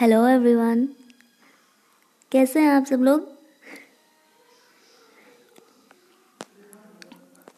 Hello everyone कैसे हैं आप सब लोग?